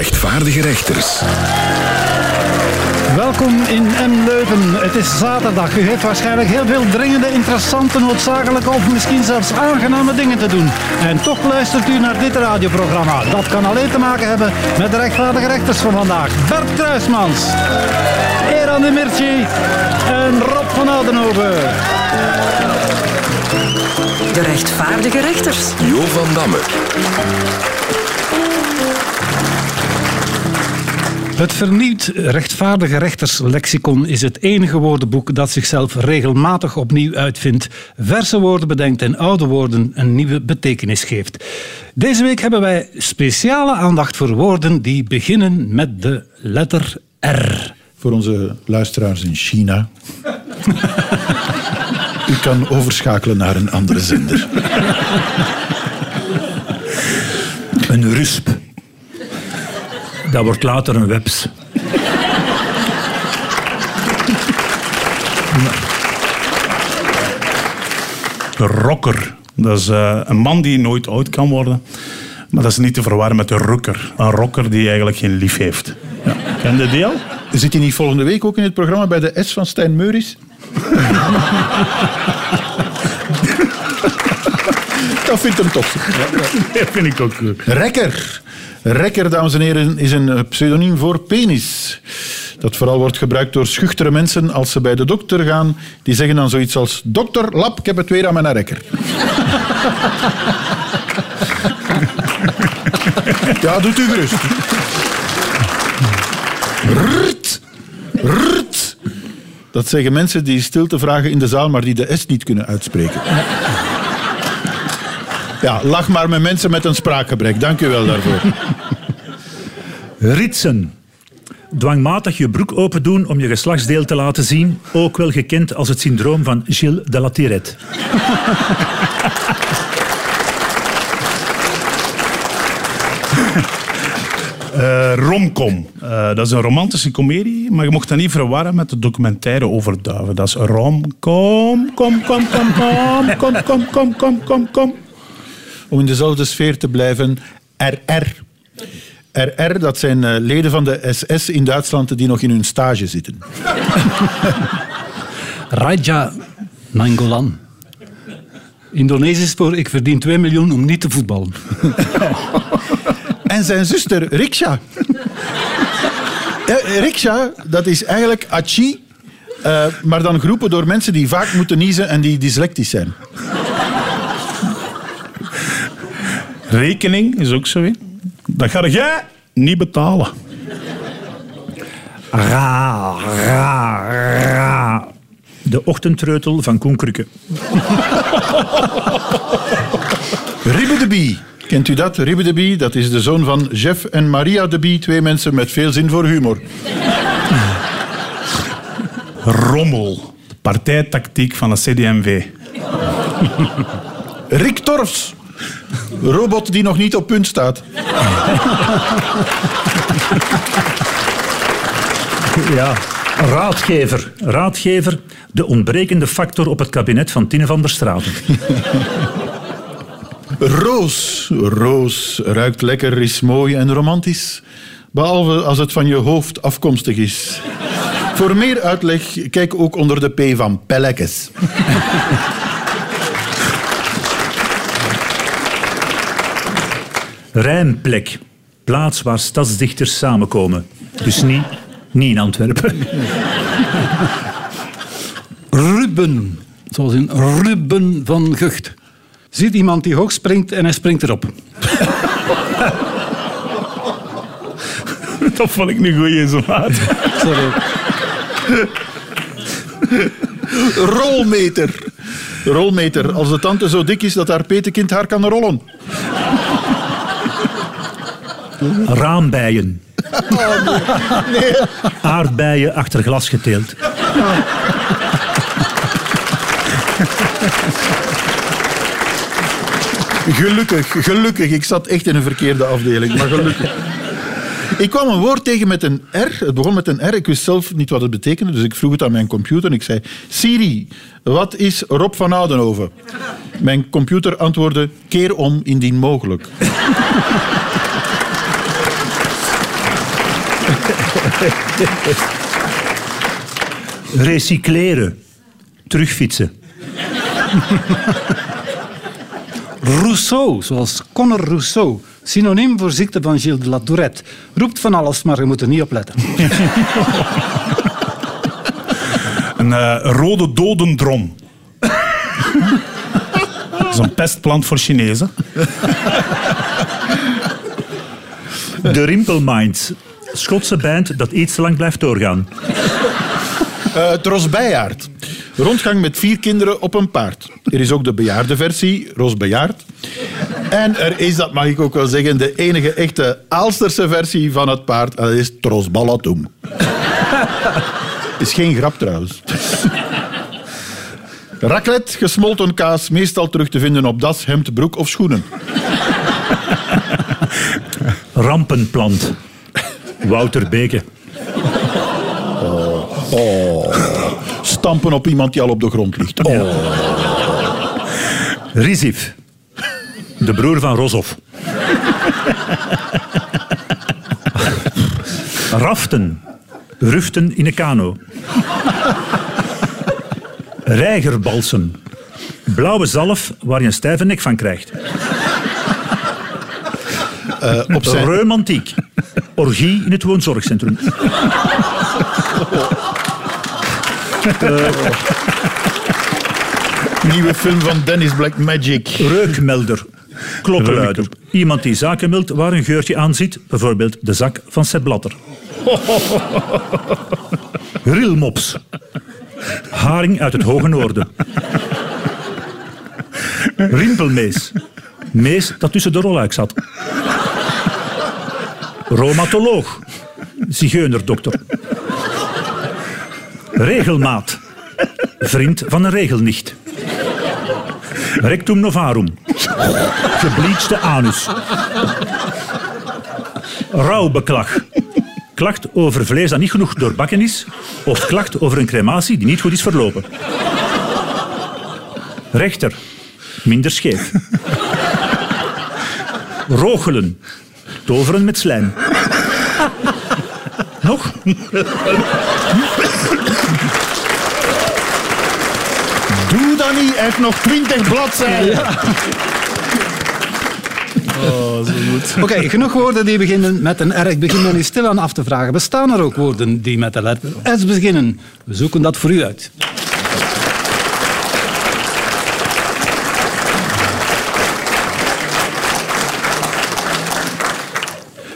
rechtvaardige rechters. Welkom in M Leuven. Het is zaterdag. U heeft waarschijnlijk heel veel dringende, interessante, noodzakelijke of misschien zelfs aangename dingen te doen. En toch luistert u naar dit radioprogramma. Dat kan alleen te maken hebben met de rechtvaardige rechters van vandaag. Bert Kruismans, Eran de Mirci en Rob van Oudenhoven. De rechtvaardige rechters. Jo van Damme. Het vernieuwd rechtvaardige rechterslexicon is het enige woordenboek dat zichzelf regelmatig opnieuw uitvindt, verse woorden bedenkt en oude woorden een nieuwe betekenis geeft. Deze week hebben wij speciale aandacht voor woorden die beginnen met de letter R. Voor onze luisteraars in China. U kan overschakelen naar een andere zender. Een rusp. Dat wordt later een webs. De rocker. Dat is eh, een man die nooit oud kan worden. Maar dat is niet te verwarren met een rukker. Een rocker die eigenlijk geen lief heeft. Ja. Ken je die al? Zit hij niet volgende week ook in het programma bij de S van Stijn Meuris? dat vindt hem toch. Dat vind ik ook goed. Rekker. Rekker, dames en heren, is een pseudoniem voor penis. Dat vooral wordt gebruikt door schuchtere mensen als ze bij de dokter gaan. Die zeggen dan zoiets als... Dokter, lap, ik heb het weer aan mijn rekker. ja, doet u gerust. Rrt. Rrt. Dat zeggen mensen die stilte vragen in de zaal, maar die de S niet kunnen uitspreken. Ja, lach maar met mensen met een spraakgebrek. Dank u wel daarvoor. Ritsen. Dwangmatig je broek open doen om je geslachtsdeel te laten zien, ook wel gekend als het syndroom van Gilles de la Tirette. Eh, romcom. Eh, dat is een romantische komedie, maar je mocht dat niet verwarren met de documentaire over duiven. Dat is romcom. Kom, kom, kom, kom, kom, kom, kom, kom, kom, kom. Om in dezelfde sfeer te blijven, RR. RR, dat zijn eh, leden van de SS in Duitsland die nog in hun stage zitten. Raja Nangolan. Indonesisch voor ik verdien 2 miljoen om niet te voetballen. En zijn zuster Riksha. Eh, Riksha, dat is eigenlijk Achi, eh, maar dan geroepen door mensen die vaak moeten niezen en die dyslectisch zijn. Rekening is ook zo. hè. Dat ga jij niet betalen. Ra, ra, ra. De ochtendtreutel van Koen Krukke. Ribbe de Bie. Kent u dat? Ribbe de Bie, dat is de zoon van Jeff en Maria de Bie. Twee mensen met veel zin voor humor. Rommel. De partijtactiek van de CD&V. Rick Torfs. Robot die nog niet op punt staat. Ja. Raadgever. Raadgever, de ontbrekende factor op het kabinet van Tine van der Straten. Roos. Roos ruikt lekker, is mooi en romantisch. Behalve als het van je hoofd afkomstig is. Voor meer uitleg, kijk ook onder de P van Pellekes. Rijmplek. Plaats waar stadsdichters samenkomen. Dus niet, niet in Antwerpen. Ruben. Zoals in Ruben van Gucht. Ziet iemand die hoog springt en hij springt erop. Dat vond ik niet goed in zo maat. Sorry. Rolmeter. Rolmeter. Als de tante zo dik is dat haar petekind haar kan rollen. Raambijen. Aardbeien achter glas geteeld. Gelukkig, gelukkig. Ik zat echt in een verkeerde afdeling, maar gelukkig. Ik kwam een woord tegen met een R. Het begon met een R. Ik wist zelf niet wat het betekende, dus ik vroeg het aan mijn computer. En ik zei, Siri, wat is Rob van Oudenhoven? Mijn computer antwoordde, keer om indien mogelijk. Recycleren. Terugfietsen. Rousseau, zoals Conor Rousseau. Synoniem voor ziekte van Gilles de la Tourette. Roept van alles, maar je moet er niet op letten. Een eh, rode dodendrom. Dat is een pestplant voor Chinezen. De Rimpelminds. Schotse band dat iets te lang blijft doorgaan. Rosbijaard. Rondgang met vier kinderen op een paard. Er is ook de bejaarde versie, Rosbejaard. En er is, dat mag ik ook wel zeggen, de enige echte Aalsterse versie van het paard. En dat is Trosballatum. is geen grap trouwens. Raclette, gesmolten kaas, meestal terug te vinden op das, hemd, broek of schoenen. Rampenplant. Wouter Beke. Stampen op iemand die al op de grond ligt. Oh. Rizif. De broer van Rosov. Raften. Ruften in een kano. Reigerbalsem. Blauwe zalf waar je een stijve nek van krijgt. Eh, op zijn... Romantiek. Orgie in het woonzorgcentrum. Nieuwe film van Dennis Black Magic. Reukmelder. Klokkenluider. Iemand die zaken meldt waar een geurtje aan zit. Bijvoorbeeld de zak van Sepp Blatter. Rilmops. Haring uit het hoge noorden. Rimpelmees. Mees dat tussen de rolluik zat. Rheumatoloog. Zigeunerdokter. Regelmaat. Vriend van een regelnicht. Rectum novarum. Gebleachte anus. Rouwbeklag. Klacht over vlees dat niet genoeg doorbakken is. Of klacht over een crematie die niet goed is verlopen. Rechter. Minder scheef. Roochelen. Toveren met slijm. Nog? Doe dat niet, hij heeft nog twintig bladzijden. Oké, genoeg woorden die beginnen met een R. Ik begin me nu stilaan af te vragen. Bestaan er ook woorden die met de letter S beginnen? We zoeken dat voor u uit.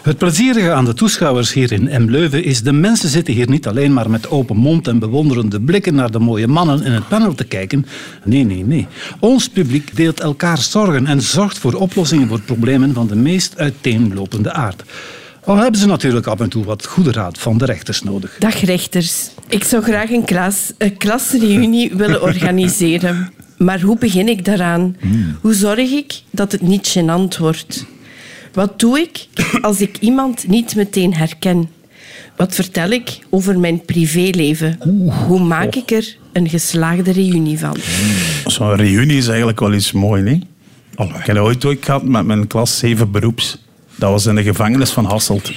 Het plezierige aan de toeschouwers hier in M. Leuven is de mensen zitten hier niet alleen maar met open mond en bewonderende blikken naar de mooie mannen in het panel te kijken. Nee, nee, nee. Ons publiek deelt elkaar zorgen en zorgt voor oplossingen voor problemen van de meest uiteenlopende aard. Al hebben ze natuurlijk af en toe wat goede raad van de rechters nodig. Dag rechters. Ik zou graag een, klas, een klasreunie willen organiseren. Maar hoe begin ik daaraan? Hoe zorg ik dat het niet gênant wordt? Wat doe ik als ik iemand niet meteen herken? Wat vertel ik over mijn privéleven? Hoe maak ik er een geslaagde reunie van? Zo'n reunie is eigenlijk wel iets mooi, nee? Ik heb ooit ooit gehad met mijn klas 7 beroeps. Dat was in de gevangenis van Hasselt.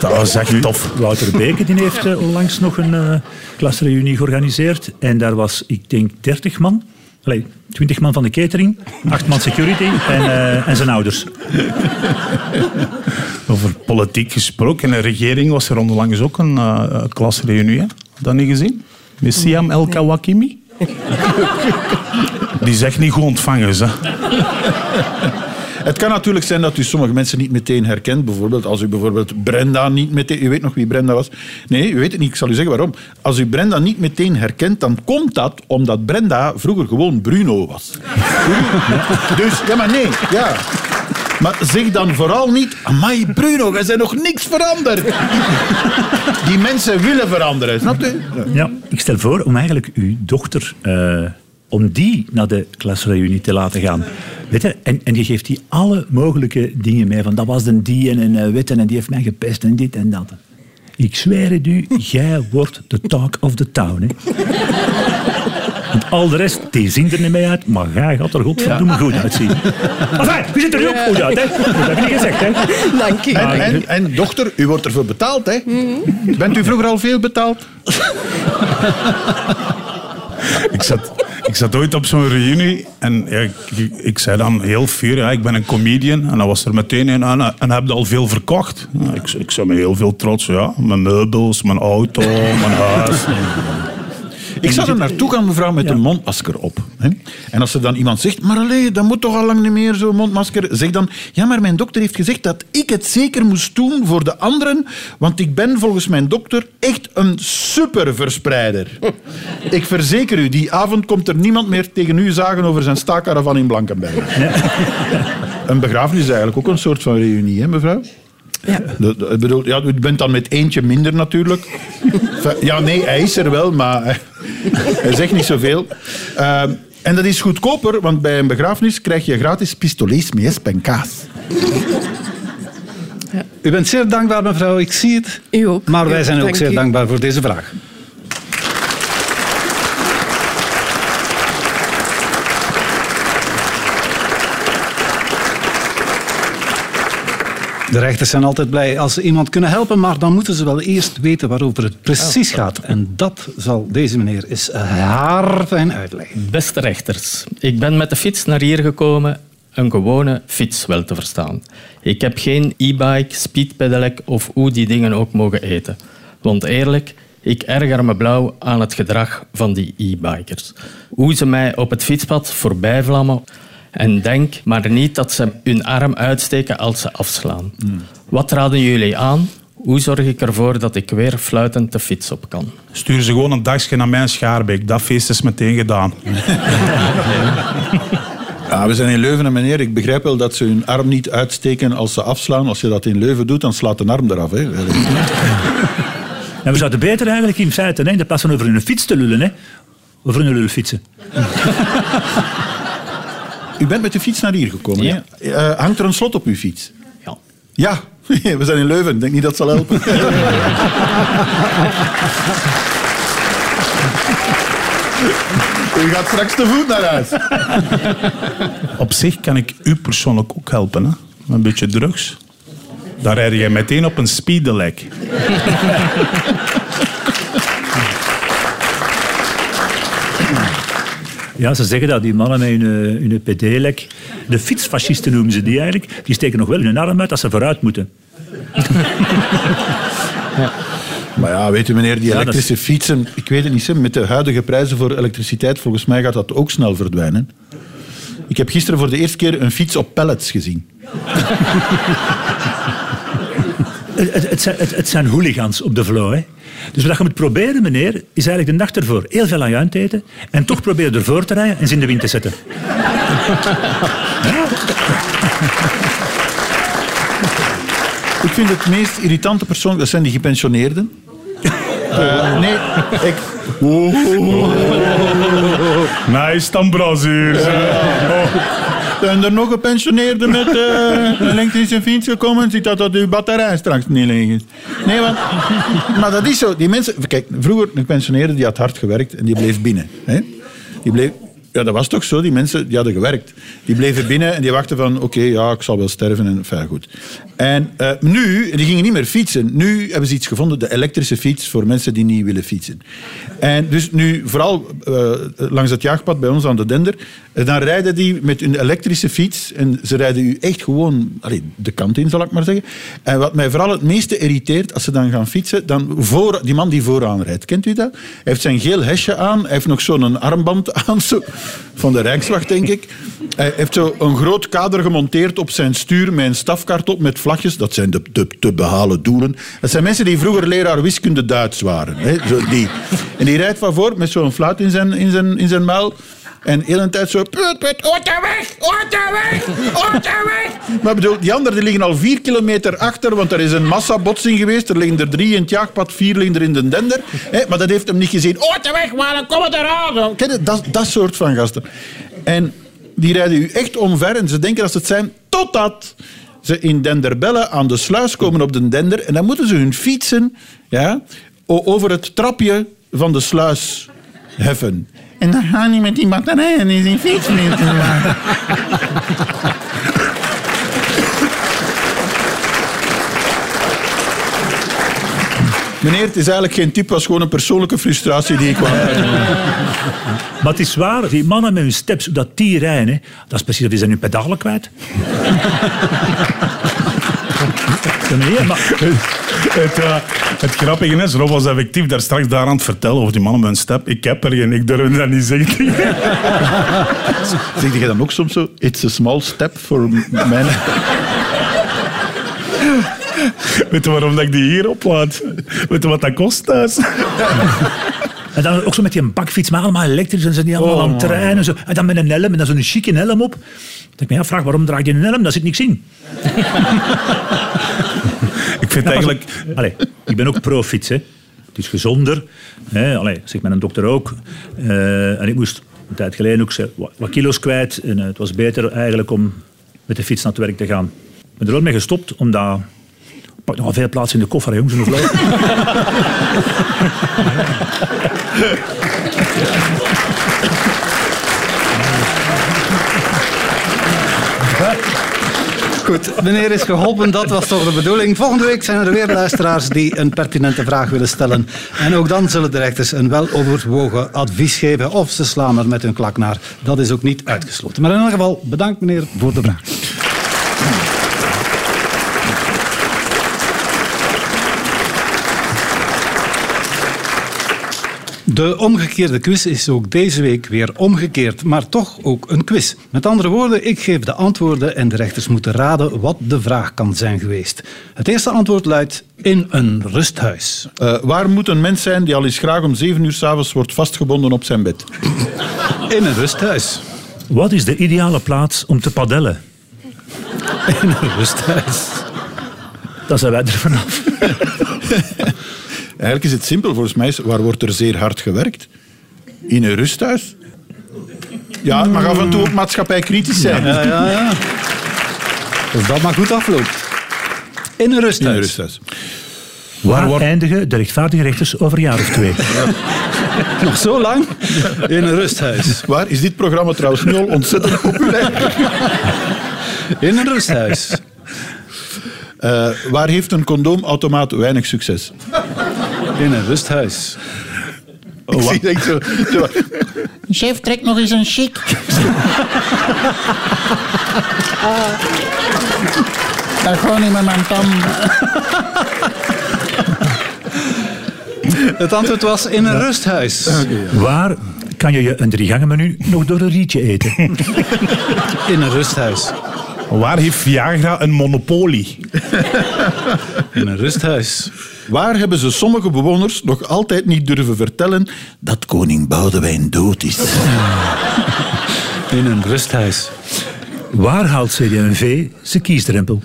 Dat was echt tof. Wouter Beke die heeft eh, onlangs nog een eh klasreunie georganiseerd. En daar was, ik denk, 30 man. Allee, 20 man van de catering, 8 man security en, eh, en zijn ouders. Over politiek gesproken. In de regering was er onlangs ook een uh, klasreunie. Hè? Dat niet gezien? Met Siam El Kawakimi. Die zegt niet goed ontvangen. Ze. Het kan natuurlijk zijn dat u sommige mensen niet meteen herkent. Bijvoorbeeld als u bijvoorbeeld Brenda niet meteen... U weet nog wie Brenda was? Nee, u weet het niet. Ik zal u zeggen waarom. Als u Brenda niet meteen herkent, dan komt dat omdat Brenda vroeger gewoon Bruno was. dus, ja, maar nee. Ja. Maar zeg dan vooral niet... Amai, Bruno, jij bent nog niks veranderd. Die mensen willen veranderen, snapt u? Ja, ik stel voor om eigenlijk uw dochter... eh, om die naar de klasreunie te laten gaan. Weet je, en, en je geeft die alle mogelijke dingen mee. Van dat was een die en een eh, witte en die heeft mij gepest en dit en dat. Ik zweer het u, jij wordt de talk of the town. Hè. Want al de rest, die zingt er niet mee uit, maar jij gaat er godverdomme goed uitzien. Enfin, je ziet er nu ook goed uit, hè? Dat heb ik niet gezegd, hè? Dank u. En, en, en dochter, u wordt ervoor betaald, hè? Bent u vroeger al veel betaald? Ik zat, ik zat ooit op zo'n reunie en ja, ik, ik, zei dan heel fier, ja, ik ben een comedian. En dan was er meteen een aan, en heb je al veel verkocht? Ik, ik zei met heel veel trots, ja, mijn meubels, mijn auto, mijn huis. Ik zou er naartoe gaan, mevrouw, met een mondmasker op. Hè? En als er dan iemand zegt, maar allee, dat moet toch al lang niet meer, zo'n mondmasker. Zeg dan, ja, maar mijn dokter heeft gezegd dat ik het zeker moest doen voor de anderen, want ik ben volgens mijn dokter echt een superverspreider. ik verzeker u, die avond komt er niemand meer tegen u zagen over zijn staakkaravan in Blankenberg. Een begrafenis is eigenlijk ook een soort van reunie, hè, mevrouw? Ja. Ik bedoel, ja, u bent dan met eentje minder natuurlijk. Ja, nee, hij is er wel, maar hij, zegt niet zoveel. Ehm, en dat is goedkoper, want bij een begrafenis krijg je gratis pistolets met esp en kaas. U bent zeer dankbaar, mevrouw, ik zie het. U ook. Maar wij Ja, zijn ook zeer u. dankbaar voor deze vraag. De rechters zijn altijd blij als ze iemand kunnen helpen, maar dan moeten ze wel eerst weten waarover het precies gaat. En dat zal deze meneer eens haar fijn uitleggen. Beste rechters, ik ben met de fiets naar hier gekomen. Een gewone fiets wel te verstaan. Ik heb geen e-bike, speedpedelec of hoe die dingen ook mogen eten. Want eerlijk, ik erger me blauw aan het gedrag van die e-bikers. Hoe ze mij op het fietspad voorbij vlammen en denk maar niet dat ze hun arm uitsteken als ze afslaan. Wat raden jullie aan? Hoe zorg ik ervoor dat ik weer fluitend de fiets op kan? Stuur ze gewoon een dagje naar mijn Schaarbeek. Dat feest is meteen gedaan. Ja, we zijn in Leuven en meneer, ik begrijp wel dat ze hun arm niet uitsteken als ze afslaan. Als je dat in Leuven doet, dan slaat een arm eraf. Hè. En we zouden beter eigenlijk in feite, hè, in plaats van over hun fiets te lullen, hè, over hun lullen fietsen. U bent met de fiets naar hier gekomen. Ja. hè? Eh, hangt er een slot op uw fiets? Ja. Ja, we zijn in Leuven. Ik denk niet dat het zal helpen. U gaat straks te voet naar huis. Op zich kan ik u persoonlijk ook helpen. Hè? Met Een beetje drugs. Dan rijd je meteen op een speedelek. Ja, ze zeggen dat die mannen met hun, eh, hun PD-lek, de fietsfascisten noemen ze die eigenlijk, die steken nog wel hun arm uit als ze vooruit moeten. Maar ja, weet u meneer, die dat is- elektrische fietsen... Ik weet het niet, hè, met de huidige prijzen voor elektriciteit, volgens mij gaat dat ook snel verdwijnen. Ik heb gisteren voor de eerste keer een fiets op pallets gezien. Het, het, het, zijn, het, het zijn hooligans op de vloer. Hè. Dus wat je moet proberen, meneer, is eigenlijk de dag ervoor heel veel aan te eten en toch proberen ervoor te rijden en ze in de wind te zetten. Ik vind het meest irritante persoon, dat zijn die gepensioneerden. Eh, nee, ik... Nice, dan brasuur. Zijn er nog gepensioneerden met een elektrische fiets gekomen? Ziet dat dat uw batterij straks niet leeg is? Nee, want... Maar dat is zo. Die mensen... Kijk, vroeger, een gepensioneerde die had hard gewerkt en die bleef binnen. Hè? Die bleef... Ja, dat was toch zo. Die mensen die hadden gewerkt. Die bleven binnen en die wachten van... Oké, ja, ik zal wel sterven en enfin, goed. En eh, nu, die gingen niet meer fietsen. Nu hebben ze iets gevonden, de elektrische fiets voor mensen die niet willen fietsen. En dus nu, vooral eh, langs het jaagpad bij ons aan de Dender, dan rijden die met hun elektrische fiets en ze rijden u echt gewoon de kant in, zal ik maar zeggen. En wat mij vooral het meeste irriteert, als ze dan gaan fietsen, dan voor, die man die vooraan rijdt, kent u dat? Hij heeft zijn geel hesje aan, hij heeft nog zo'n armband aan, zo, van de Rijkswacht, denk ik. Hij heeft zo een groot kader gemonteerd op zijn stuur een stafkaart op met vlagjes. Dat zijn de, behalen doelen. Dat zijn mensen die vroeger leraar wiskunde Duits waren. Hè? Die. En die rijdt van voor met zo'n fluit in zijn, in zijn, in zijn muil. En de hele tijd zo... Put, put, weg, weg, weg. Maar bedoel, die anderen die liggen al vier kilometer achter, want er is een massabotsing geweest. Er liggen er drie in het jaagpad, vier liggen er in de dender. Hè? Maar dat heeft hem niet gezien. Weg, maar dan komen eraan. Ken je, dat, dat soort van gasten. En die rijden u echt omver en ze denken dat ze het zijn, totdat ze in Denderbellen aan de sluis komen op de Dender. En dan moeten ze hun fietsen ja, over het trapje van de sluis heffen. En dan ga je met die batterij en is die fiets mee te maken. Meneer, het is eigenlijk geen tip, het was gewoon een persoonlijke frustratie die ik kwam. Maar het is waar, die mannen met hun steps, dat die rijden, hè, dat is precies, die zijn hun pedalen kwijt. Ja, nee, maar Het, eh, het grappige is, Rob was effectief daar straks daar aan het vertellen over die mannen met een step. Ik heb er geen, ik durf dat niet zeggen. Zeg je dan ook soms zo, it's a small step for mijn... Weet je waarom dat ik die hier oplaad? Weet je wat dat kost thuis? En dan ook zo met die bakfiets, maar allemaal elektrisch en zijn die allemaal aan het trainen. En, zo. en dan met een helm en dan zo'n chique helm op. Dat ik me afvraag, waarom draag je een helm? Daar zit niks in. Ik vind eigenlijk... Allee, ik ben ook pro-fiets. Hè. Het is gezonder. Hè. Allee, zegt mijn dokter ook. Eh, en ik moest een tijd geleden ook wat, kilo's kwijt. En eh, het was beter eigenlijk om met de fiets naar het werk te gaan. Ik ben er wel mee gestopt, omdat... Ik pak nogal veel plaats in de koffer, hè, jongens. en vrouw. Goed, meneer is geholpen, dat was toch de bedoeling. Volgende week zijn er weer luisteraars die een pertinente vraag willen stellen. En ook dan zullen de rechters een weloverwogen advies geven of ze slaan er met hun klak naar. Dat is ook niet uitgesloten. Maar in elk geval, bedankt meneer voor de vraag. De omgekeerde quiz is ook deze week weer omgekeerd, maar toch ook een quiz. Met andere woorden, ik geef de antwoorden en de rechters moeten raden wat de vraag kan zijn geweest. Het eerste antwoord luidt in een rusthuis. Eh, waar moet een mens zijn die al eens graag om zeven uur s'avonds wordt vastgebonden op zijn bed? In een rusthuis. Wat is de ideale plaats om te padellen? In een rusthuis. Dan zijn wij er vanaf. Eigenlijk is het simpel volgens mij. is, Waar wordt er zeer hard gewerkt? In een rusthuis? Ja, het mag af en toe ook maatschappij kritisch zijn. Ja, ja, ja. Als dat maar goed afloopt. In een In een rusthuis. rusthuis. Waar eindigen de rechtvaardige rechters over een jaar of twee? Nog zo lang? In een rusthuis. Waar is dit programma trouwens nu al ontzettend populair? In een rusthuis. Eh, waar heeft een condoomautomaat weinig succes? In een rusthuis. Ik zie het echt zo, zo. Chef, trek nog eens een chic. Dat gewoon niet met mijn tanden. Het antwoord was in een rusthuis. Waar kan je je een driegangenmenu nog door een rietje eten? In een rusthuis. Waar heeft Viagra een monopolie? In een rusthuis. Waar hebben ze sommige bewoners nog altijd niet durven vertellen dat koning Boudewijn dood is? In een rusthuis. Waar haalt CD&V zijn kiesdrempel?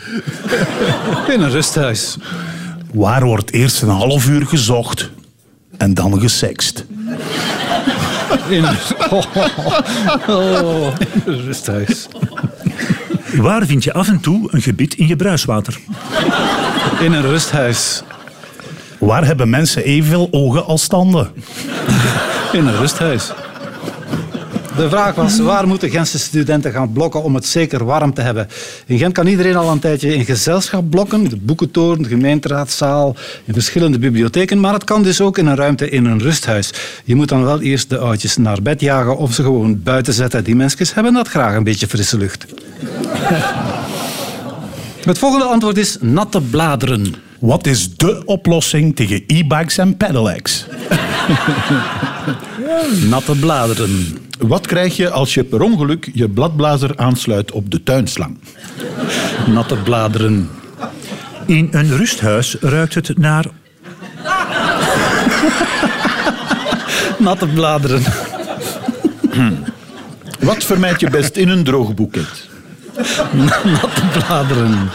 In een rusthuis. Waar wordt eerst een half uur gezocht en dan gesext? In een, oh, in een rusthuis. Waar vind je af en toe een gebied in je bruiswater? In een rusthuis. Waar hebben mensen evenveel ogen als tanden? In een rusthuis. De vraag was, waar moeten Gentse studenten gaan blokken om het zeker warm te hebben? In Gent kan iedereen al een tijdje in gezelschap blokken, de boekentoren, de gemeenteraadzaal, in verschillende bibliotheken, maar het kan dus ook in een ruimte in een rusthuis. Je moet dan wel eerst de oudjes naar bed jagen of ze gewoon buiten zetten. Die mensen hebben dat graag, een beetje frisse lucht. Het volgende antwoord is natte bladeren. Wat is dé oplossing tegen e-bikes en pedelecs? Natte bladeren. Wat krijg je als je per ongeluk je bladblazer aansluit op de tuinslang? Natte bladeren. In een rusthuis ruikt het naar... Natte bladeren. Wat vermijd je best in een droogboeket? Natte bladeren.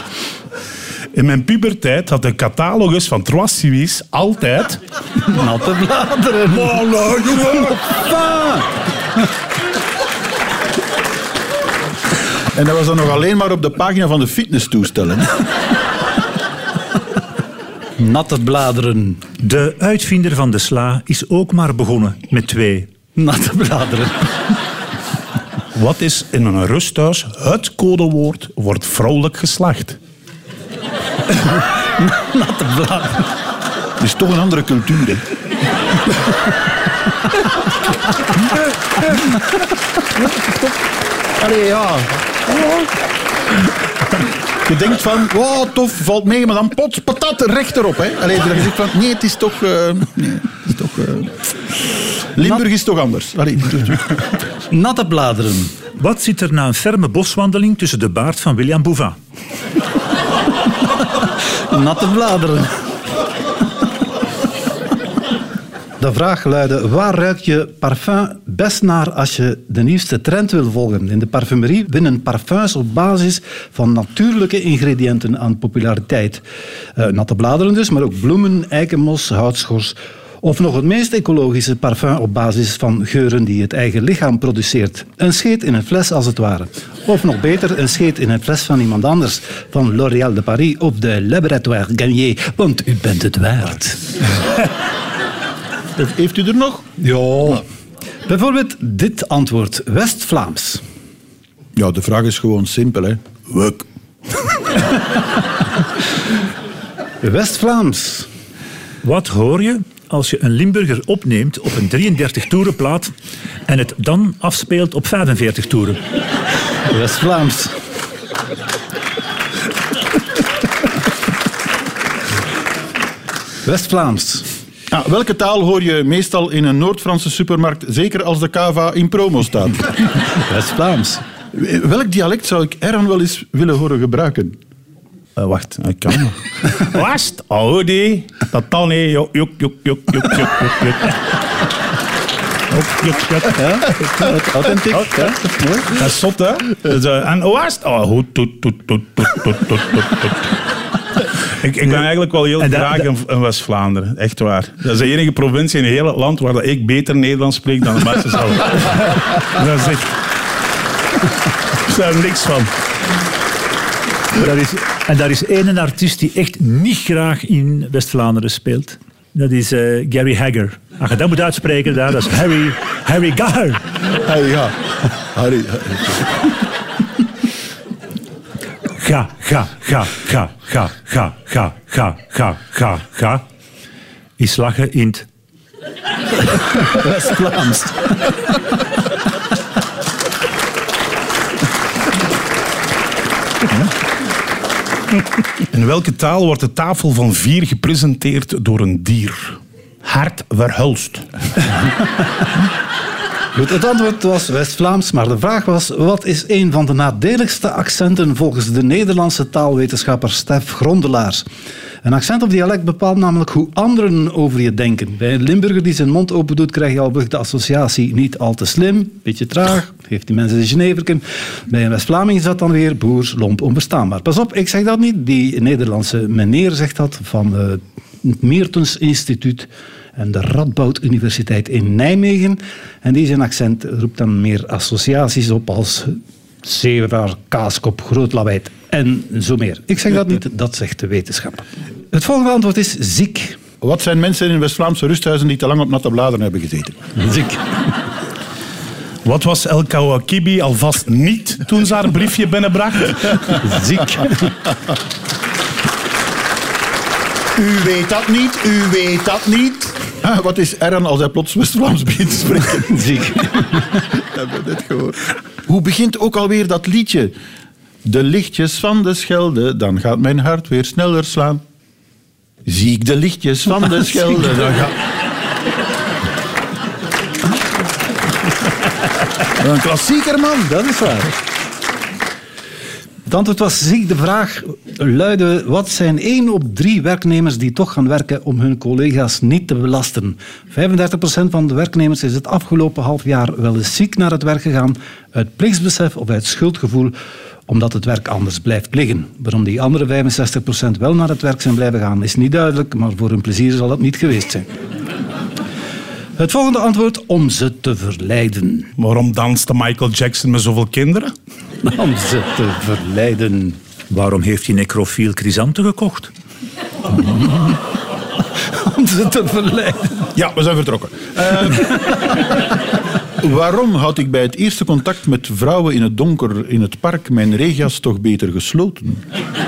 In mijn puberteit had de catalogus van Trois altijd... Natte bladeren. En dat was dan nog alleen maar op de pagina van de fitnesstoestellen. Natte bladeren. De uitvinder van de sla is ook maar begonnen met twee Natte bladeren. Wat is in een rusthuis het codewoord voor het vrouwelijk geslacht? Natte bladeren. Het is toch een andere cultuur, hè? Allee, ja. Je denkt van, wow, tof, valt mee, maar dan pots, patat, recht erop. Hè. Allee, dan denk je van, nee, het is toch... eh, nee, het is toch eh, Limburg is toch anders. Allee, Natte bladeren. Wat zit er na een ferme boswandeling tussen de baard van William Bouvin? Natte bladeren. De vraag luidde, waar ruik je parfum best naar als je de nieuwste trend wil volgen? In de parfumerie winnen parfums op basis van natuurlijke ingrediënten aan populariteit. Eh, natte bladeren dus, maar ook bloemen, eikenmos, houtschors. Of nog het meest ecologische parfum op basis van geuren die het eigen lichaam produceert. Een scheet in een fles als het ware. Of nog beter, een scheet in een fles van iemand anders. Van L'Oréal de Paris of de Laboratoire Garnier. Want u bent het waard. heeft u er nog? Ja. Bijvoorbeeld dit antwoord. West-Vlaams. Ja, de vraag is gewoon simpel, hè. Wuk. West-Vlaams. Wat hoor je als je een Limburger opneemt op een 33 toerenplaat en het dan afspeelt op 45 toeren? West-Vlaams. West-Vlaams. Welke taal hoor je meestal in een Noord-Franse supermarkt, zeker als de Kava in promo staat? Dat is Vlaams. Welk dialect zou ik Erhan wel eens willen horen gebruiken? Uh, wacht, ik kan nog. Wast, Audi, dat dan hé, juk, juk, juk, juk, juk, juk, juk. Juk, juk. Authentiek, hè? Dat is zot, hè? Dus, eh, en wast, oh, toet, toet, toet, toet, toet, toet, toet. Ik, ik ben eigenlijk wel heel En dat- graag in, in West-Vlaanderen, echt waar. Dat is de enige provincie in heel het land waar dat ik beter Nederlands spreek dan de mensen zelf. dat is echt... Ik er niks van. Daar is, en daar is één artiest die echt niet graag in West-Vlaanderen speelt. Dat is eh, Gary Hagger. Als je dat moet uitspreken, daar, dat is Harry, Harry Gagger. Hey, ja. Harry, Ga, ga, ga, ga, ga, ga, ga, ga, ga, ga, ga. Is lachen in het... West-Vlaams. In welke taal wordt de tafel van vier gepresenteerd door een dier? Hart verhulst. Het antwoord was West-Vlaams, maar de vraag was: wat is een van de nadeligste accenten volgens de Nederlandse taalwetenschapper Stef Grondelaars? Een accent of dialect bepaalt namelijk hoe anderen over je denken. Bij een Limburger die zijn mond open doet, krijg je al de associatie niet al te slim, beetje traag, geeft die mensen een Geneverken. Bij een West-Vlaming is dat dan weer boers, lomp, onverstaanbaar. Pas op, ik zeg dat niet. Die Nederlandse meneer zegt dat van eh, het Meertens Instituut en de Radboud Universiteit in Nijmegen. En die zijn accent roept dan meer associaties op als zeeraar, kaaskop, groot lawaai en zo meer. Ik zeg dat niet, dat zegt de wetenschap. Het volgende antwoord is ziek. Wat zijn mensen in West-Vlaamse rusthuizen die te lang op natte bladeren hebben gezeten? Ziek. Wat was El Kawakibi alvast niet toen ze haar briefje binnenbracht? Ziek. U weet dat niet, u weet dat niet. Ah, wat is Erhan als hij plots West-Vlaams begint te spreken? Ziek. hebben we gehoord. Hoe begint ook alweer dat liedje? De lichtjes van de Schelde, dan gaat mijn hart weer sneller slaan. Zie ik de lichtjes van de Schelde, dan gaat... Een klassieker, man. Dat is waar. Het antwoord was ziek. De vraag luidde: wat zijn één op drie werknemers die toch gaan werken om hun collega's niet te belasten? 35% van de werknemers is het afgelopen half jaar wel eens ziek naar het werk gegaan, uit plichtsbesef of uit schuldgevoel, omdat het werk anders blijft liggen. Waarom die andere 65% wel naar het werk zijn blijven gaan, is niet duidelijk, maar voor hun plezier zal het niet geweest zijn. Het volgende antwoord: om ze te verleiden. Waarom danste Michael Jackson met zoveel kinderen? Om ze te verleiden. Waarom heeft hij necrofiel chrysanten gekocht? Om ze te verleiden. Ja, we zijn vertrokken. Eh, waarom had ik bij het eerste contact met vrouwen in het donker in het park mijn regias toch beter gesloten?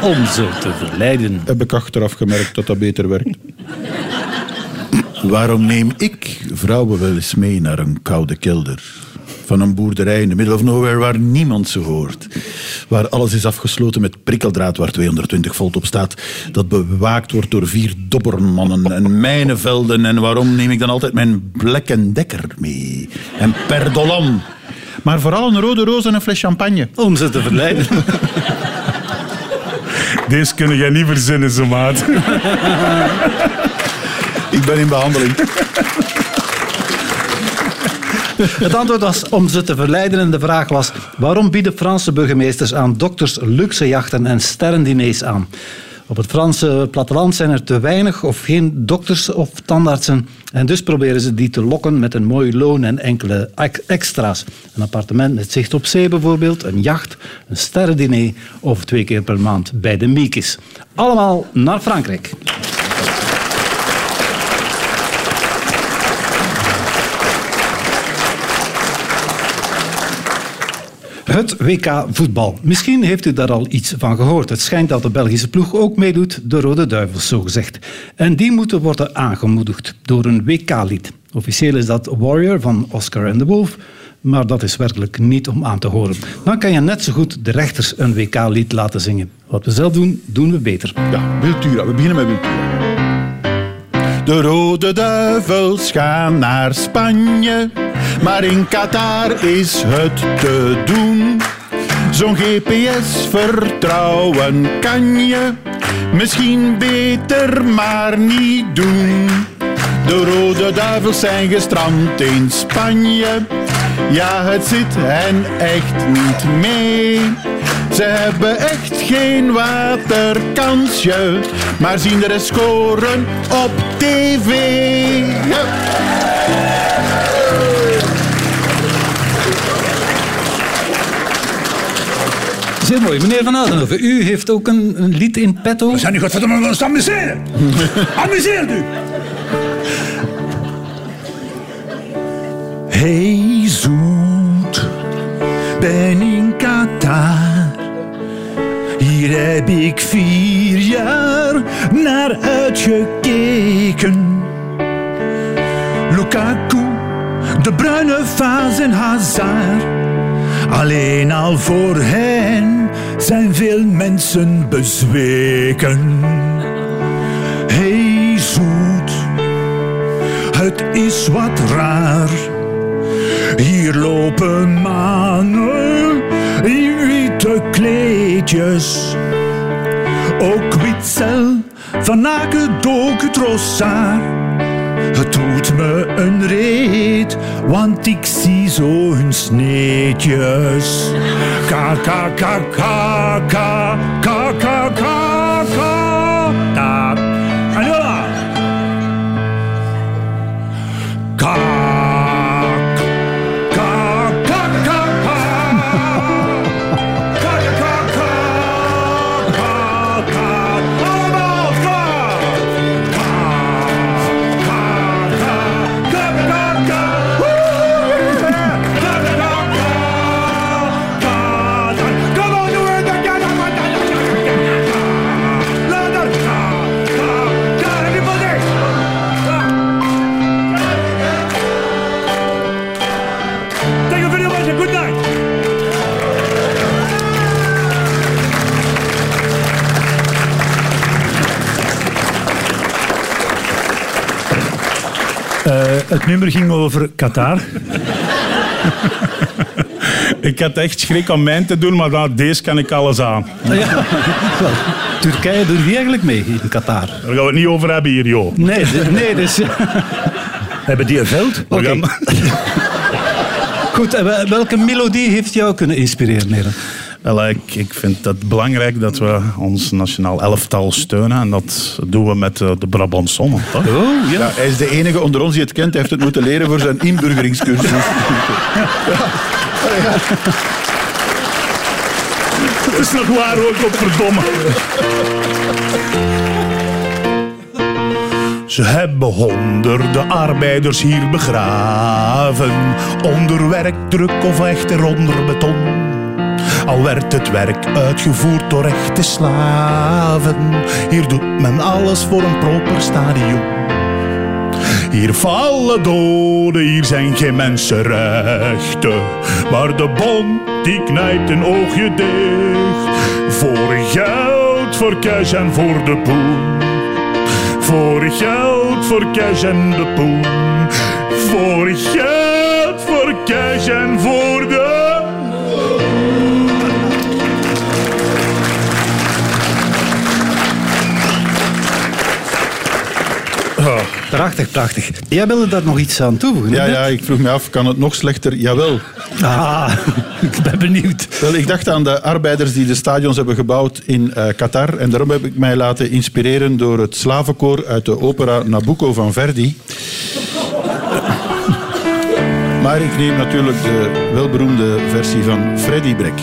Om ze te verleiden. Heb ik achteraf gemerkt dat dat beter werkt. Waarom neem ik vrouwen wel eens mee naar een koude kelder? Van een boerderij in de middle of nowhere waar niemand ze hoort. Waar alles is afgesloten met prikkeldraad waar 220 volt op staat. Dat bewaakt wordt door vier dobbermannen en mijnenvelden. En waarom neem ik dan altijd mijn Black Decker mee? En Perdolan. Maar vooral een rode roos en een fles champagne. Om ze te verleiden. Deze kunnen jij niet verzinnen, zo maat. Ik ben in behandeling. Het antwoord was om ze te verleiden en de vraag was waarom bieden Franse burgemeesters aan dokters luxe jachten en sterrendiners aan? Op het Franse platteland zijn er te weinig of geen dokters of tandartsen. En dus proberen ze die te lokken met een mooi loon en enkele ex- extra's. Een appartement met zicht op zee bijvoorbeeld, een jacht, een sterrendiner of twee keer per maand bij de Miekes. Allemaal naar Frankrijk. Het WK voetbal. Misschien heeft u daar al iets van gehoord. Het schijnt dat de Belgische ploeg ook meedoet, de Rode Duivels zogezegd. En die moeten worden aangemoedigd door een WK-lied. Officieel is dat Warrior van Oscar and the Wolf, maar dat is werkelijk niet om aan te horen. Dan kan je net zo goed de rechters een WK-lied laten zingen. Wat we zelf doen, doen we beter. Ja, Wiltura. We beginnen met Wiltura. De rode duivels gaan naar Spanje, maar in Qatar is het te doen. Zo'n GPS vertrouwen kan je misschien beter maar niet doen. De rode duivels zijn gestrand in Spanje. Ja, het zit hen echt niet mee. Ze hebben echt geen waterkansje, maar zien rest scoren op tv. Zeer mooi. Meneer Van Oudenhoven, u heeft ook een, een lied in petto. Zijn u godverdomme wel eens amuseren? Amuseert u! Hey zoet, ben in Qatar. Hier heb ik vier jaar naar uitgekeken. Lukaku, de bruine Vaas en Hazard. Alleen al voor hen zijn veel mensen bezweken. Hey zoet, het is wat raar. Hier lopen mannen in witte kleedjes. Ook Witzel van Akedoke Trossard. Het doet me een reet, want ik zie zo hun sneetjes. ka ka ka ka ka ka ka het nummer ging over Qatar. Ik had echt schrik om mijn te doen, maar nou, deze kan ik alles aan. Ja. Wel, Turkije doet die eigenlijk mee in Qatar. Daar gaan we het niet over hebben hier, joh. Nee, nee dus... Hebben die een veld? Oké. gaan- Goed, welke melodie heeft jou kunnen inspireren, heren? Wel, ik, ik vind het belangrijk dat we ons nationaal elftal steunen. En dat doen we met eh, de Brabantsonnen, toch? Oh, ja. Ja, hij is de enige onder ons die het kent. Hij heeft het moeten leren voor zijn inburgeringscursus. Het is nog waar ook, op verdomme. Ze hebben honderden arbeiders hier begraven. Onder werkdruk of echter onder beton. Al werd het werk uitgevoerd door echte slaven. Hier doet men alles voor een proper stadion. Hier vallen doden, hier zijn geen mensenrechten. Maar de bond die knijpt een oogje dicht. Voor geld, voor cash en voor de poen. Voor geld, voor cash en de poen. Voor geld, voor cash en voor Prachtig, prachtig. Jij wilde daar nog iets aan toevoegen? Ja, ja, ik vroeg me af, kan het nog slechter? Jawel. Ah, ik ben benieuwd. Wel, ik dacht aan de arbeiders die de stadions hebben gebouwd in eh, Qatar. En daarom heb ik mij laten inspireren door het slavenkoor uit de opera Nabucco van Verdi. Maar ik neem natuurlijk de welberoemde versie van Freddy Brek.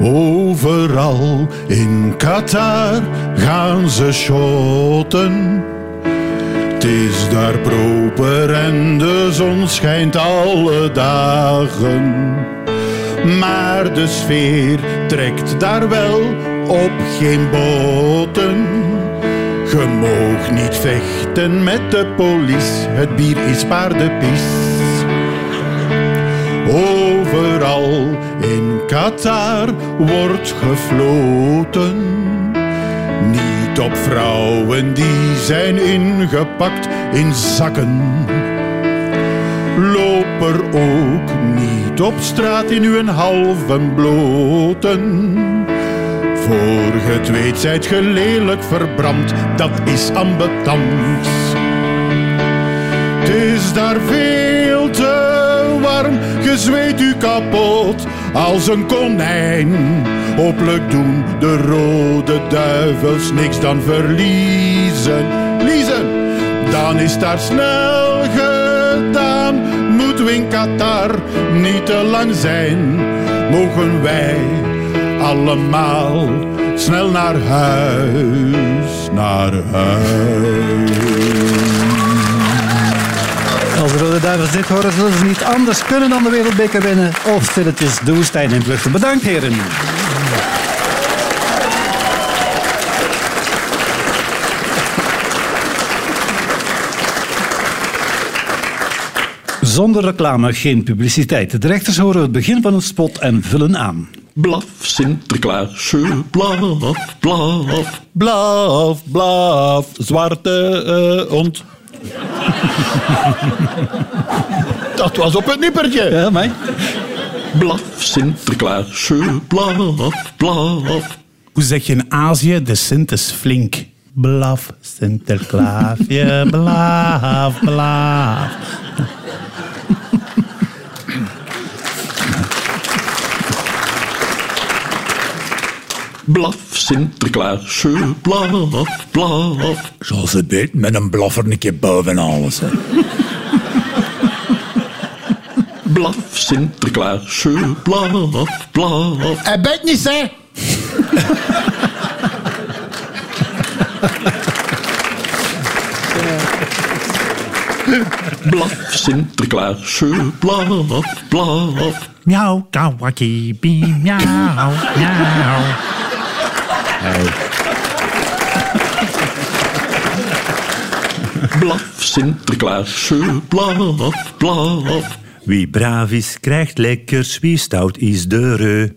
Overal in Qatar gaan ze shotten. Het is daar proper en de zon schijnt alle dagen. Maar de sfeer trekt daar wel op geen boten. Je moogt niet vechten met de police, het bier is paardenpies. Overal in Qatar wordt gefloten. Niet op vrouwen die zijn ingepakt in zakken. Loop er ook niet op straat in uw halve bloten. Voor het weet zijt ge lelijk verbrand, dat is ambetant. Het is daar veel te warm, je zweet u kapot als een konijn. Hopelijk doen de rode duivels niks dan verliezen. Liezen, dan is daar snel gedaan. Moeten we in Qatar niet te lang zijn, mogen wij allemaal snel naar huis, naar huis. Als de Rode Duivels dit horen, zullen ze niet anders kunnen dan de wereldbeker winnen. Of stilletjes de woestijn in vluchten. Bedankt, heren. Zonder reclame geen publiciteit. De rechters horen het begin van een spot en vullen aan. Blaf, Sinterklaasje, blaf, blaf. Blaf, blaf, zwarte eh, hond. Dat was op het nippertje. Ja, mij. Blaf, Sinterklaasje, blaf, blaf. Hoe zeg je in Azië? De Sint is flink. Blaf, Sinterklaasje, blaf, blaf. Blaf, Sinterklaasje, blaf, blaf. Zoals het weet, met een blaffer een keer boven alles. Hè. Blaf, Sinterklaasje, blaf, blaf. Hij bent niet, hè? Blaf, Sinterklaasje, blaf, blaf. Miauw, kawakkie, miauw, miauw. Blaf, Sinterklaasje, blaf, blaf. Wie braaf is, krijgt lekkers. Wie stout is de reu.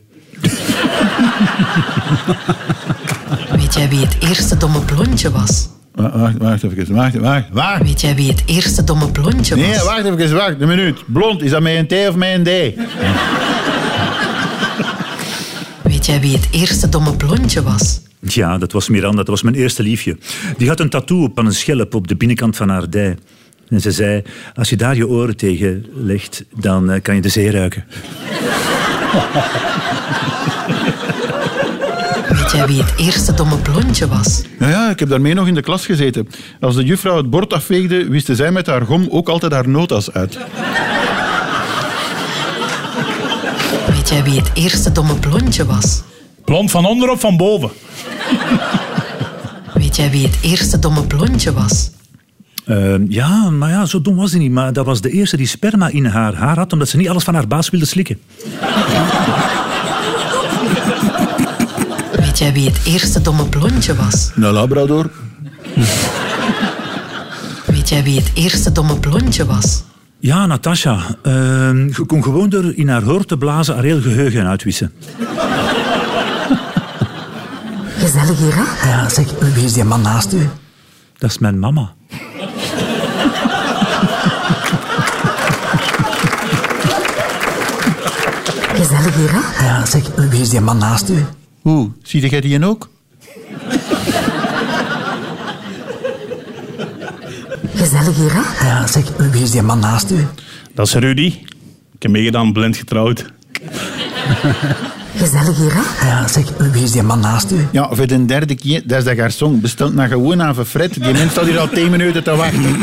Weet jij wie het eerste domme blondje was? Wa- Wacht, wacht even, wacht, wacht, wacht. Weet jij wie het eerste domme blondje was? Nee, wacht even, wacht, een minuut. Blond, is dat met een T of met een D? Weet jij wie het eerste domme blondje was? Ja, dat was Miranda, dat was mijn eerste liefje. Die had een tattoo op aan een schelp op de binnenkant van haar dij. En ze zei, als je daar je oren tegen legt, dan eh, kan je de zee ruiken. Weet jij wie het eerste domme blondje was? Ja, ja, ik heb daarmee nog in de klas gezeten. Als de juffrouw het bord afveegde, wist zij met haar gom ook altijd haar notas uit. Weet jij wie het eerste domme blondje was? Blond van onder of van boven? Weet jij wie het eerste domme blondje was? Eh, ja, maar ja, zo dom was hij niet. Maar dat was de eerste die sperma in haar haar had, omdat ze niet alles van haar baas wilde slikken. Weet jij wie het eerste domme blondje was? Een labrador. Weet jij wie het eerste domme blondje was? Ja, Natasha. eh, je kon gewoon door in haar hoor te blazen haar heel geheugen uitwissen. Gezellig hier, hè? Ja, zeg, wie is die man naast u? Dat is mijn mama. Gezellig hier, hè? Ja, zeg, wie is die man naast u? Hoe, zie jij die ook? Gezellig hier, hè? Ja, zeg, wie is die man naast u? Dat is Rudy. Ik heb meegedaan, blind getrouwd. Gezellig hier, hè? Ja, zeg, wie is die man naast u? Ja, voor de derde keer, dat is de garçon. Bestelt nou gewoon aan voor Fred. Die mens staat hier al 10 minuten te wachten.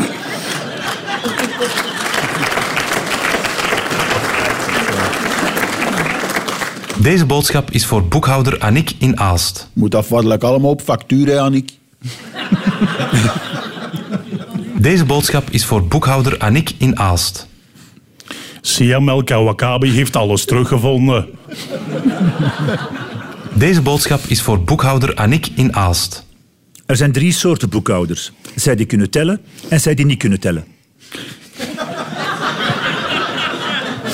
Deze boodschap is voor boekhouder Annick in Aalst. Moet afwaardelijk allemaal op factuur, hè, Annick? Deze boodschap is voor boekhouder Annick in Aalst. Siam El Kawakabi heeft alles teruggevonden. Deze boodschap is voor boekhouder Annick in Aalst. Er zijn drie soorten boekhouders. Zij die kunnen tellen en zij die niet kunnen tellen.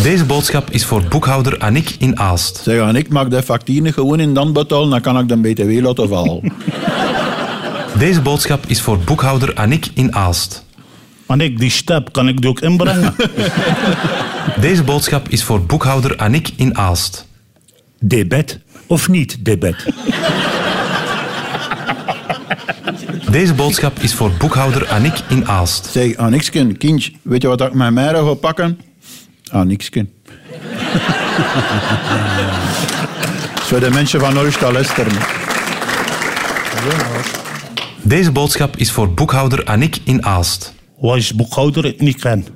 Deze boodschap is voor boekhouder Annick in Aalst. Zeg, Annick, mag de factuur gewoon in dan betalen, dan kan ik de BTW laten vallen. Deze boodschap is voor boekhouder Annick in Aalst. Annick, die step, kan ik die ook inbrengen? Deze boodschap is voor boekhouder Annick in Aalst. Debet of niet debet? Deze boodschap is voor boekhouder Annick in Aalst. Zeg, Anniksken, kindje, weet je wat ik met mij ga pakken? Anniksken. Zo de mensen van Oost Lester. Deze boodschap is voor boekhouder Annick in Aalst. Wat is boekhouder? Niet ken.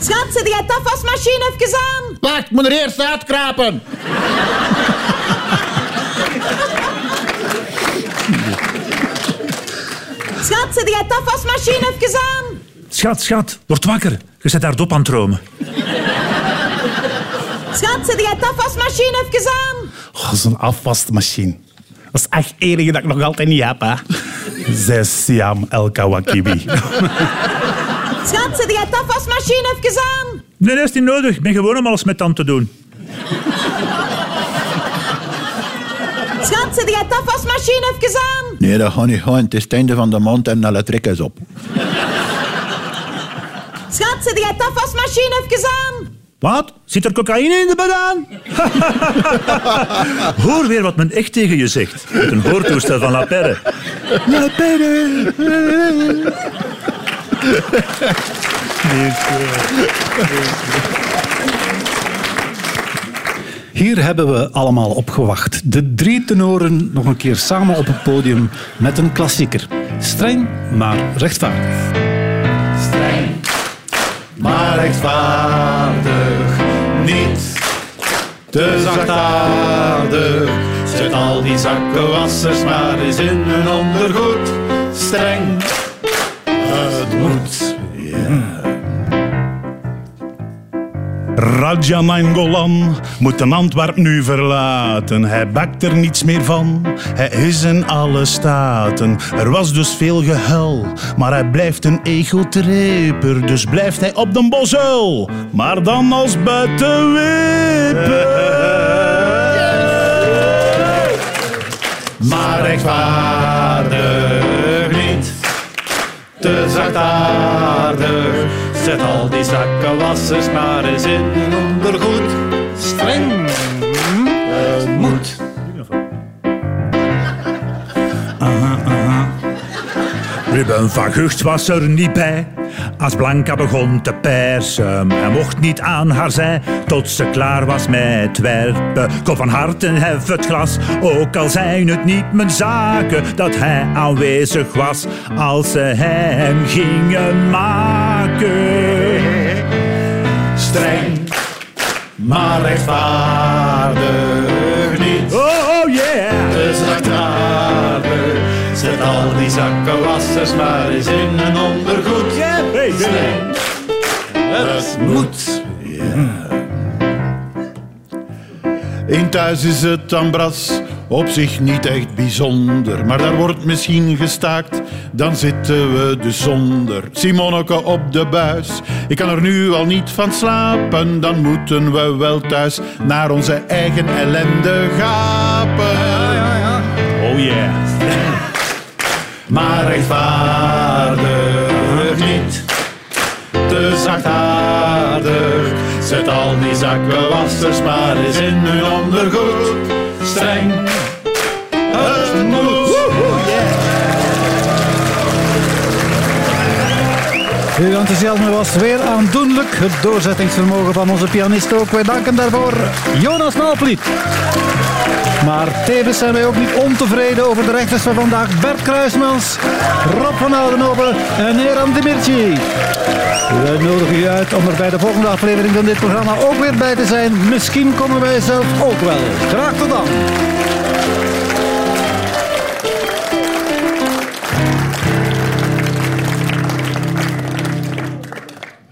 Schat, zet jij de afwasmachine even aan? Wacht, ik moet er eerst uitkrapen. Schat, zet jij de afwasmachine even aan? Schat, schat, word wakker. Je zit daar dop aan het dromen. Schat, zet jij de afwasmachine even aan? Oh, Zo'n afwasmachine. Dat is echt het enige dat ik nog altijd niet heb, hè. Zij Siam El Kawakibi. Schat, zet jij de afwasmachine even aan? Nee, dat is niet nodig. Ik ben gewoon om alles met tand te doen. Schat, zet jij de afwasmachine even aan? Nee, dat gaat niet gaan. Het is het einde van de maand en alle trekkers op. Schat, zet jij de afwasmachine even aan? Wat? Zit er cocaïne in de banaan? Hoor weer wat men echt tegen je zegt. Met een hoortoestel van La Perre. La Perre. Hier hebben we allemaal op gewacht. De drie tenoren nog een keer samen op het podium met een klassieker. Streng, maar rechtvaardig. Streng, maar rechtvaardig. Niet te zachtaardig. Zet al die zakkenwassers maar eens in hun ondergoed. Streng, Raja Nainggolan moet een Antwerp nu verlaten. Hij bakt er niets meer van. Hij is in alle staten. Er was dus veel gehuil, maar hij blijft een egotreper. Dus blijft hij op de bosuil, maar dan als buitenweper. Maar rechtvaardig niet te zachtaardig. Zet al die zakkenwassers maar eens in ondergoed. Streng. Ruben van Gucht was er niet bij. Als Blanca begon te persen, hij mocht niet aan haar zij tot ze klaar was met werpen. Kom van harte hef het glas, ook al zijn het niet mijn zaken dat hij aanwezig was als ze hem gingen maken. Streng, maar rechtvaardig niet. Oh, oh yeah! Zachtaardig, zet al die zakkenwassers maar eens in een ondergoed. Yeah, baby! Streng, het moet. In thuis is het ambras op zich niet echt bijzonder. Maar daar wordt misschien gestaakt, dan zitten we dus zonder. Simoneke op de buis, ik kan er nu al niet van slapen. Dan moeten we wel thuis naar onze eigen ellende gapen. Oh yeah! maar rechtvaardig niet. Te zachtaardig, zet al die zakkenwassers maar eens in hun ondergoed. Streng, Uw enthousiasme was weer aandoenlijk. Het doorzettingsvermogen van onze pianist ook. Wij danken daarvoor Jonas Nalpliet. Maar tevens zijn wij ook niet ontevreden over de rechters van vandaag. Bert Kruismans, Rob van Oudenhoven en Eran Demirci. Wij nodigen u uit om er bij de volgende aflevering van dit programma ook weer bij te zijn. Misschien komen wij zelf ook wel. Graag tot dan.